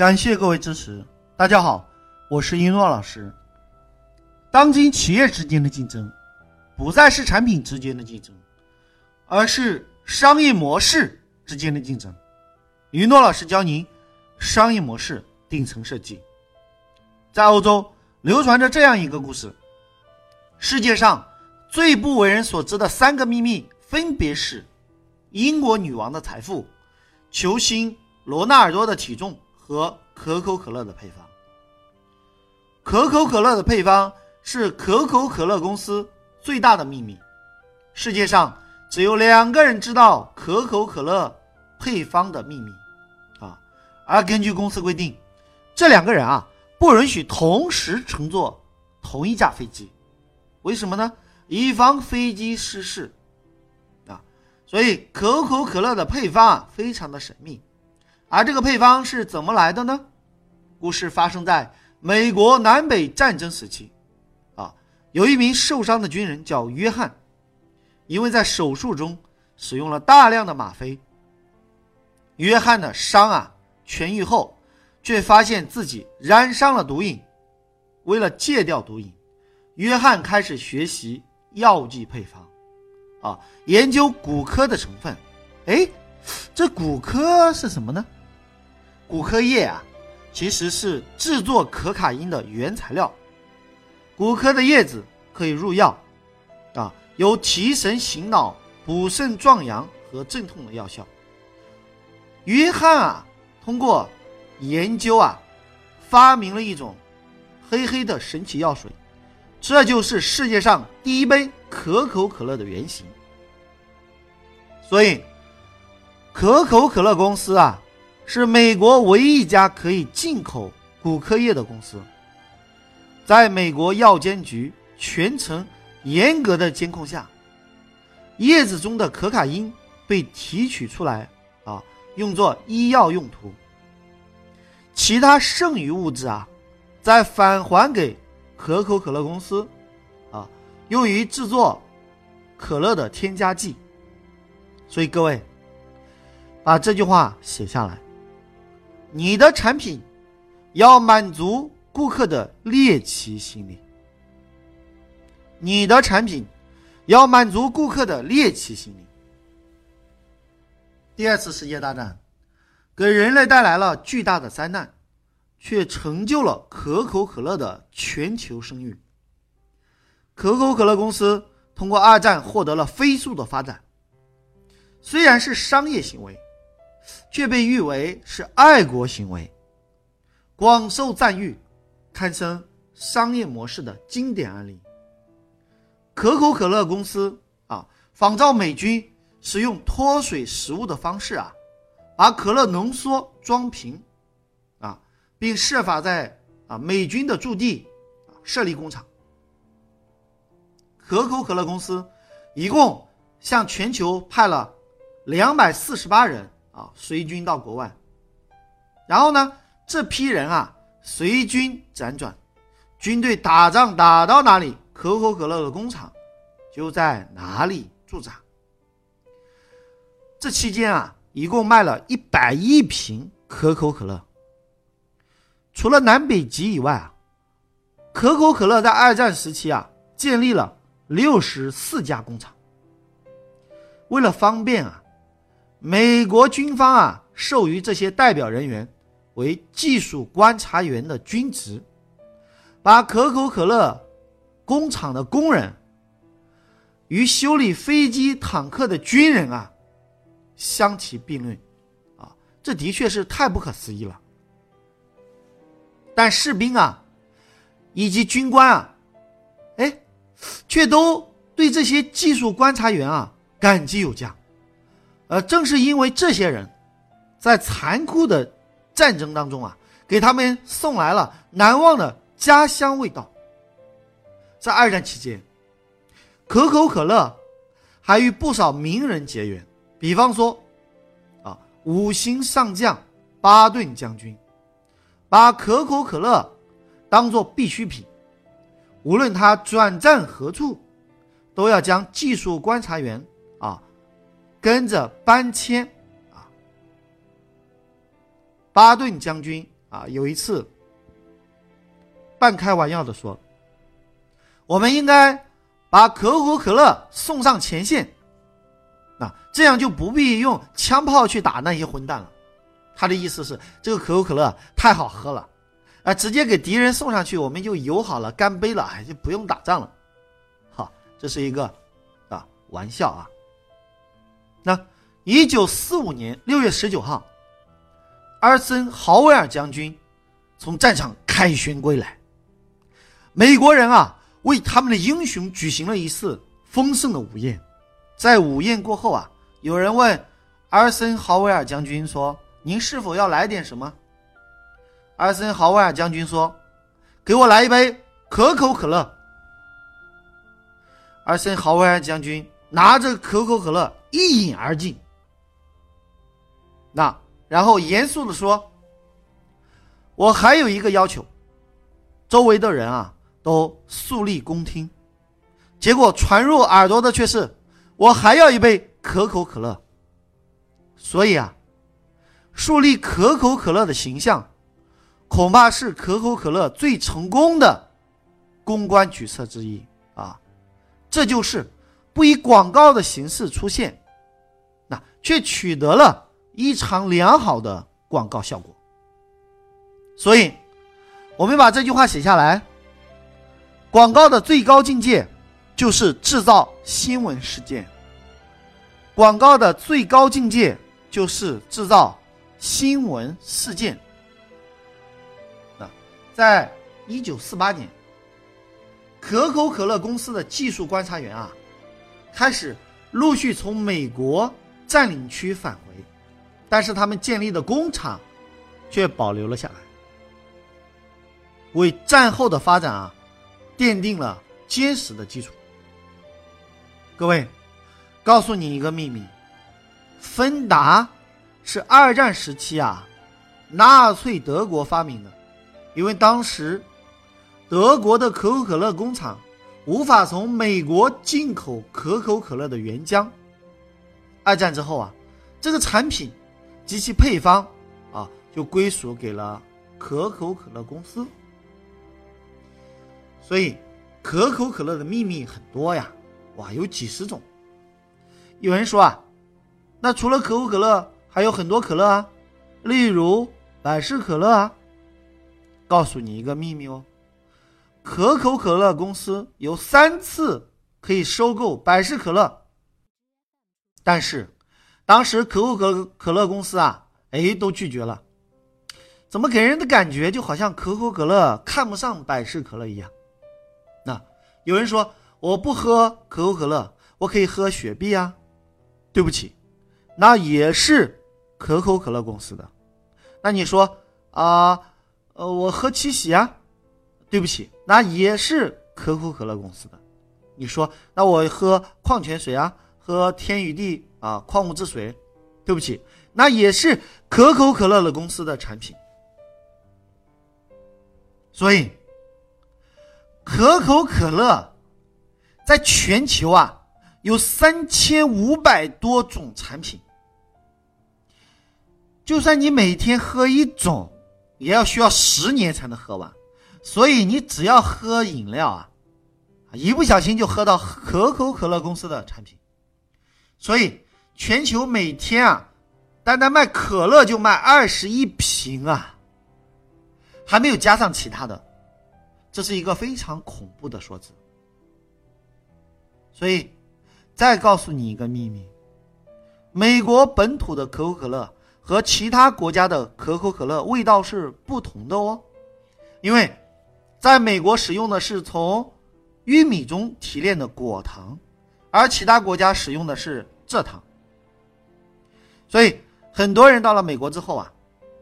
感谢各位支持。大家好，我是一诺老师。当今企业之间的竞争，不再是产品之间的竞争，而是商业模式之间的竞争。一诺老师教您商业模式顶层设计。在欧洲流传着这样一个故事：世界上最不为人所知的三个秘密，分别是英国女王的财富、球星罗纳尔多的体重和可口可乐的配方。可口可乐的配方是可口可乐公司最大的秘密。世界上只有两个人知道可口可乐配方的秘密啊，而根据公司规定，这两个人啊。不允许同时乘坐同一架飞机，为什么呢？以防飞机失事啊！所以可口可乐的配方啊非常的神秘，而这个配方是怎么来的呢？故事发生在美国南北战争时期啊，有一名受伤的军人叫约翰，因为在手术中使用了大量的吗啡，约翰的伤啊痊愈后。却发现自己染上了毒瘾。为了戒掉毒瘾，约翰开始学习药剂配方，啊，研究骨科的成分。哎，这骨科是什么呢？骨科叶啊，其实是制作可卡因的原材料。骨科的叶子可以入药，啊，有提神醒脑、补肾壮阳和镇痛的药效。约翰啊，通过。研究啊，发明了一种黑黑的神奇药水，这就是世界上第一杯可口可乐的原型。所以，可口可乐公司啊，是美国唯一一家可以进口骨科液的公司。在美国药监局全程严格的监控下，叶子中的可卡因被提取出来啊，用作医药用途。其他剩余物质啊，再返还给可口可乐公司，啊，用于制作可乐的添加剂。所以各位，把这句话写下来：你的产品要满足顾客的猎奇心理。你的产品要满足顾客的猎奇心理。第二次世界大战。给人类带来了巨大的灾难，却成就了可口可乐的全球声誉。可口可乐公司通过二战获得了飞速的发展，虽然是商业行为，却被誉为是爱国行为，广受赞誉，堪称商业模式的经典案例。可口可乐公司啊，仿照美军使用脱水食物的方式啊。把可乐浓缩装瓶，啊，并设法在啊美军的驻地啊设立工厂。可口可乐公司一共向全球派了两百四十八人啊随军到国外，然后呢，这批人啊随军辗转，军队打仗打到哪里，可口可乐的工厂就在哪里驻扎。这期间啊。一共卖了一百亿瓶可口可乐。除了南北极以外啊，可口可乐在二战时期啊建立了六十四家工厂。为了方便啊，美国军方啊授予这些代表人员为技术观察员的军职，把可口可乐工厂的工人与修理飞机坦克的军人啊。相提并论，啊，这的确是太不可思议了。但士兵啊，以及军官啊，哎，却都对这些技术观察员啊感激有加。呃，正是因为这些人，在残酷的战争当中啊，给他们送来了难忘的家乡味道。在二战期间，可口可乐还与不少名人结缘。比方说，啊，五星上将巴顿将军，把可口可乐当做必需品，无论他转战何处，都要将技术观察员跟着搬迁啊。巴顿将军啊，有一次半开玩笑的说：“我们应该把可口可乐送上前线，那这样就不必用枪炮去打那些混蛋了。”他的意思是，这个可口可乐太好喝了，啊，直接给敌人送上去，我们就友好了，干杯了，就不用打仗了。好，这是一个啊玩笑啊。那一九四五年六月十九号。阿森豪威尔将军从战场凯旋归来，美国人啊为他们的英雄举行了一次丰盛的午宴。在午宴过后啊，有人问阿森豪威尔将军说：“您是否要来点什么？”阿森豪威尔将军说：“给我来一杯可口可乐。”阿森豪威尔将军拿着可口可乐一饮而尽。那。然后严肃的说：“我还有一个要求。”周围的人啊都肃立恭听。结果传入耳朵的却是：“我还要一杯可口可乐。”所以啊，树立可口可乐的形象，恐怕是可口可乐最成功的公关举措之一啊。这就是不以广告的形式出现，那却取得了。异常良好的广告效果，所以，我们把这句话写下来。广告的最高境界就是制造新闻事件。广告的最高境界就是制造新闻事件。啊，在一九四八年，可口可乐公司的技术观察员啊，开始陆续从美国占领区返回。但是他们建立的工厂，却保留了下来，为战后的发展啊，奠定了坚实的基础。各位，告诉你一个秘密：芬达是二战时期啊，纳粹德国发明的，因为当时德国的可口可乐工厂无法从美国进口可口可乐的原浆。二战之后啊，这个产品。及其配方，啊，就归属给了可口可乐公司。所以，可口可乐的秘密很多呀，哇，有几十种。有人说啊，那除了可口可乐，还有很多可乐啊，例如百事可乐啊。告诉你一个秘密哦，可口可乐公司有三次可以收购百事可乐，但是。当时可口可可乐公司啊，哎，都拒绝了。怎么给人的感觉就好像可口可乐看不上百事可乐一样？那有人说我不喝可口可乐，我可以喝雪碧啊。对不起，那也是可口可乐公司的。那你说啊，呃，我喝七喜啊？对不起，那也是可口可乐公司的。你说那我喝矿泉水啊？喝天与地。啊，矿物质水，对不起，那也是可口可乐的公司的产品。所以，可口可乐在全球啊有三千五百多种产品。就算你每天喝一种，也要需要十年才能喝完。所以，你只要喝饮料啊，一不小心就喝到可口可乐公司的产品。所以。全球每天啊，单单卖可乐就卖二十一瓶啊，还没有加上其他的，这是一个非常恐怖的数字。所以，再告诉你一个秘密：美国本土的可口可乐和其他国家的可口可乐味道是不同的哦，因为在美国使用的是从玉米中提炼的果糖，而其他国家使用的是蔗糖。所以很多人到了美国之后啊，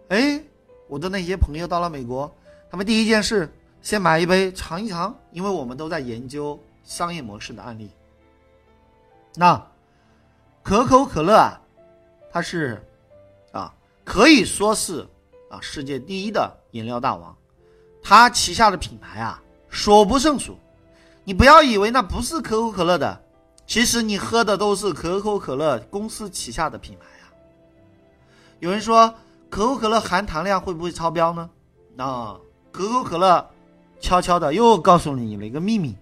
哎，我的那些朋友到了美国，他们第一件事先买一杯尝一尝，因为我们都在研究商业模式的案例。那可口可乐啊，它是啊，可以说是啊世界第一的饮料大王，它旗下的品牌啊数不胜数。你不要以为那不是可口可乐的，其实你喝的都是可口可乐公司旗下的品牌啊。有人说可口可乐含糖量会不会超标呢？那可口可乐悄悄的又告诉了你了一个秘密：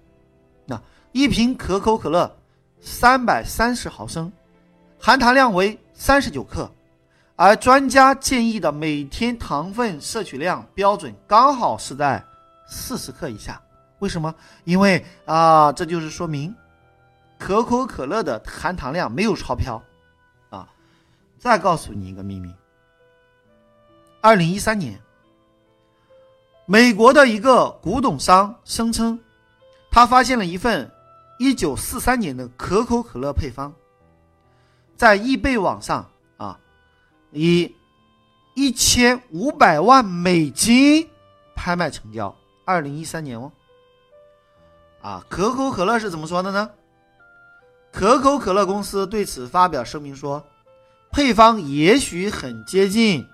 那一瓶可口可乐三百三十毫升，含糖量为三十九克，而专家建议的每天糖分摄取量标准刚好是在四十克以下。为什么？因为啊，这就是说明可口可乐的含糖量没有超标啊。再告诉你一个秘密：二零一三年。美国的一个古董商声称，他发现了一份1943年的可口可乐配方，在易贝网上啊，以一千五百万美金拍卖成交。2013年哦，啊，可口可乐是怎么说的呢？可口可乐公司对此发表声明说，配方也许很接近，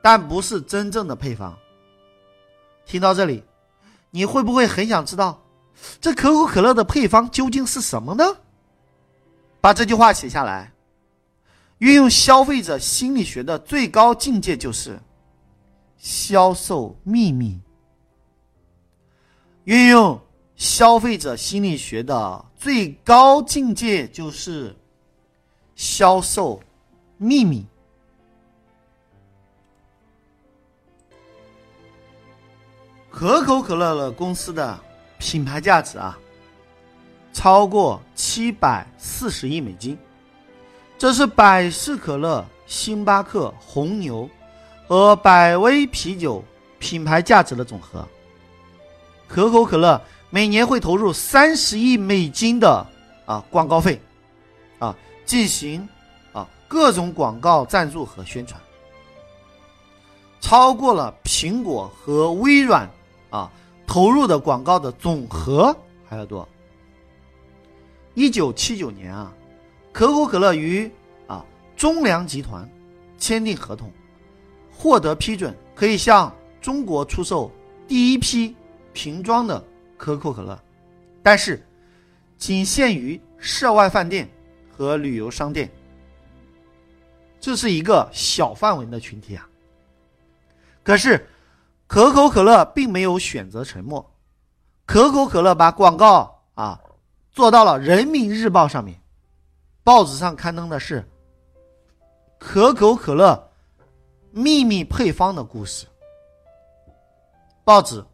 但不是真正的配方。听到这里，你会不会很想知道，这可口可乐的配方究竟是什么呢？把这句话写下来。运用消费者心理学的最高境界就是销售秘密。运用消费者心理学的最高境界就是销售秘密。可口可乐的公司的品牌价值啊，超过七百四十亿美金，这是百事可乐、星巴克、红牛和百威啤酒品牌价值的总和。可口可乐每年会投入三十亿美金的啊广告费，啊进行啊各种广告赞助和宣传，超过了苹果和微软。啊，投入的广告的总和还要多。一九七九年啊，可口可乐与啊中粮集团签订合同，获得批准，可以向中国出售第一批瓶装的可口可乐，但是仅限于涉外饭店和旅游商店。这是一个小范围的群体啊，可是。可口可乐并没有选择沉默，可口可乐把广告啊做到了《人民日报》上面，报纸上刊登的是可口可乐秘密配方的故事。报纸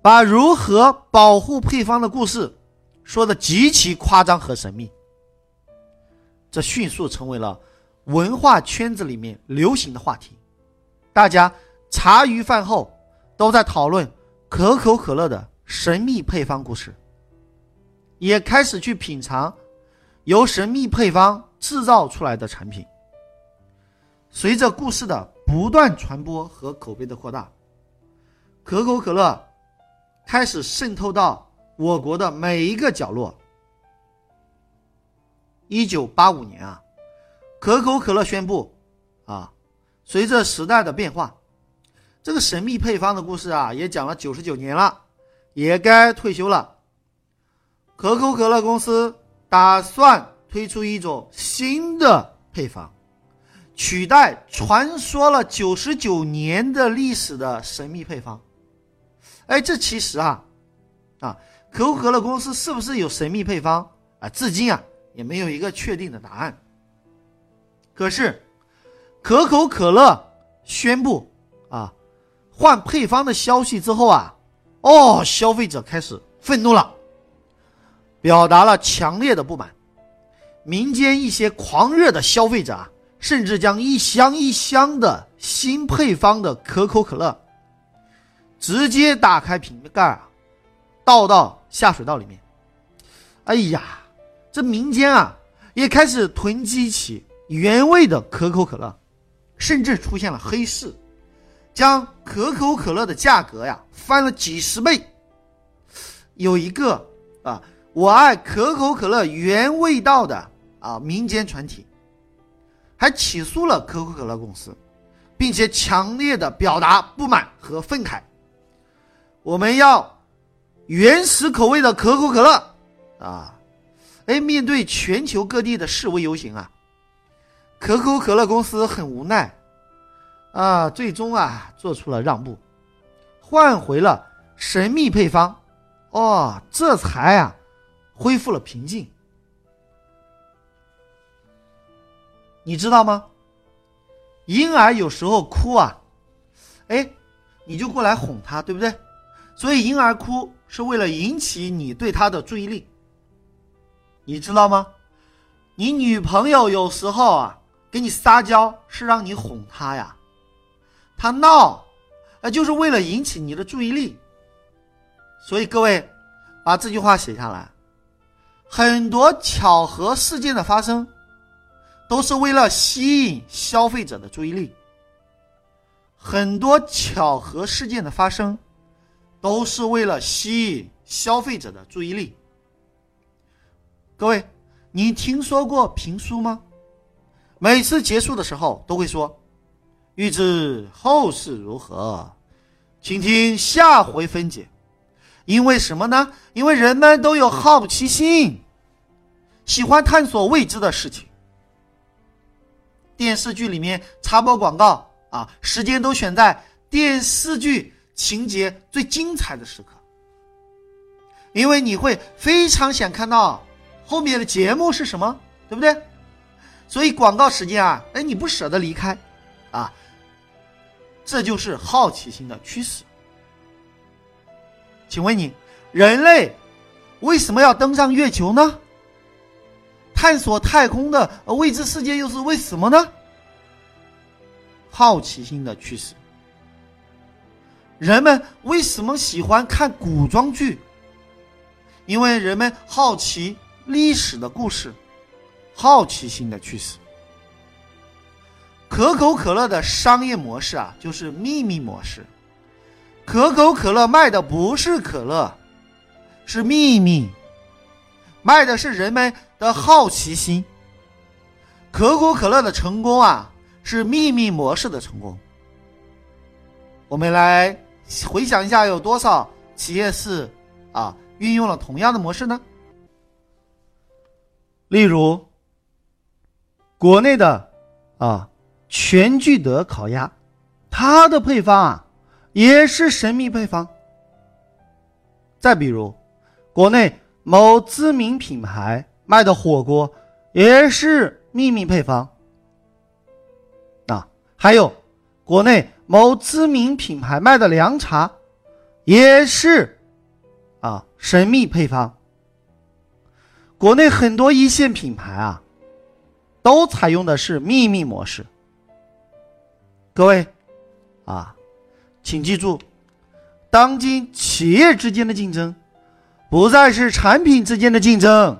把如何保护配方的故事说的极其夸张和神秘，这迅速成为了文化圈子里面流行的话题，大家茶余饭后。都在讨论可口可乐的神秘配方故事，也开始去品尝由神秘配方制造出来的产品。随着故事的不断传播和口碑的扩大，可口可乐开始渗透到我国的每一个角落。一九八五年啊，可口可乐宣布啊，随着时代的变化。这个神秘配方的故事啊，也讲了九十九年了，也该退休了。可口可乐公司打算推出一种新的配方，取代传说了九十九年的历史的神秘配方。哎，这其实啊，啊，可口可乐公司是不是有神秘配方啊？至今啊，也没有一个确定的答案。可是，可口可乐宣布啊。换配方的消息之后啊，哦，消费者开始愤怒了，表达了强烈的不满。民间一些狂热的消费者啊，甚至将一箱一箱的新配方的可口可乐直接打开瓶盖啊，倒到下水道里面。哎呀，这民间啊也开始囤积起原味的可口可乐，甚至出现了黑市。将可口可乐的价格呀翻了几十倍。有一个啊，我爱可口可乐原味道的啊民间团体，还起诉了可口可乐公司，并且强烈的表达不满和愤慨。我们要原始口味的可口可乐啊！哎，面对全球各地的示威游行啊，可口可乐公司很无奈。啊，最终啊做出了让步，换回了神秘配方，哦，这才啊恢复了平静。你知道吗？婴儿有时候哭啊，哎，你就过来哄他，对不对？所以婴儿哭是为了引起你对他的注意力。你知道吗？你女朋友有时候啊，给你撒娇是让你哄她呀，她闹，啊，就是为了引起你的注意力。所以各位，把这句话写下来。很多巧合事件的发生，都是为了吸引消费者的注意力。很多巧合事件的发生，都是为了吸引消费者的注意力。各位，你听说过评书吗？每次结束的时候都会说：“欲知后事如何，请听下回分解。”因为什么呢？因为人们都有好奇心，喜欢探索未知的事情。电视剧里面插播广告啊，时间都选在电视剧情节最精彩的时刻，因为你会非常想看到。后面的节目是什么？对不对？所以广告时间啊，哎，你不舍得离开，啊，这就是好奇心的驱使。请问你，人类为什么要登上月球呢？探索太空的未知世界又是为什么呢？好奇心的驱使。人们为什么喜欢看古装剧？因为人们好奇。历史的故事，好奇心的驱使。可口可乐的商业模式啊，就是秘密模式。可口可乐卖的不是可乐，是秘密，卖的是人们的好奇心。可口可乐的成功啊，是秘密模式的成功。我们来回想一下，有多少企业是啊运用了同样的模式呢？例如，国内的啊全聚德烤鸭，它的配方啊也是神秘配方。再比如，国内某知名品牌卖的火锅也是秘密配方。啊，还有国内某知名品牌卖的凉茶也是啊神秘配方。国内很多一线品牌啊，都采用的是秘密模式。各位，啊，请记住，当今企业之间的竞争，不再是产品之间的竞争，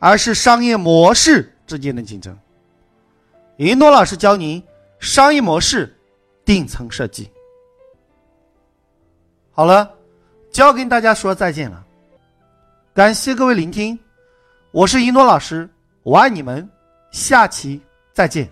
而是商业模式之间的竞争。云诺老师教您商业模式顶层设计。好了，就要跟大家说再见了，感谢各位聆听。我是一诺老师，我爱你们，下期再见。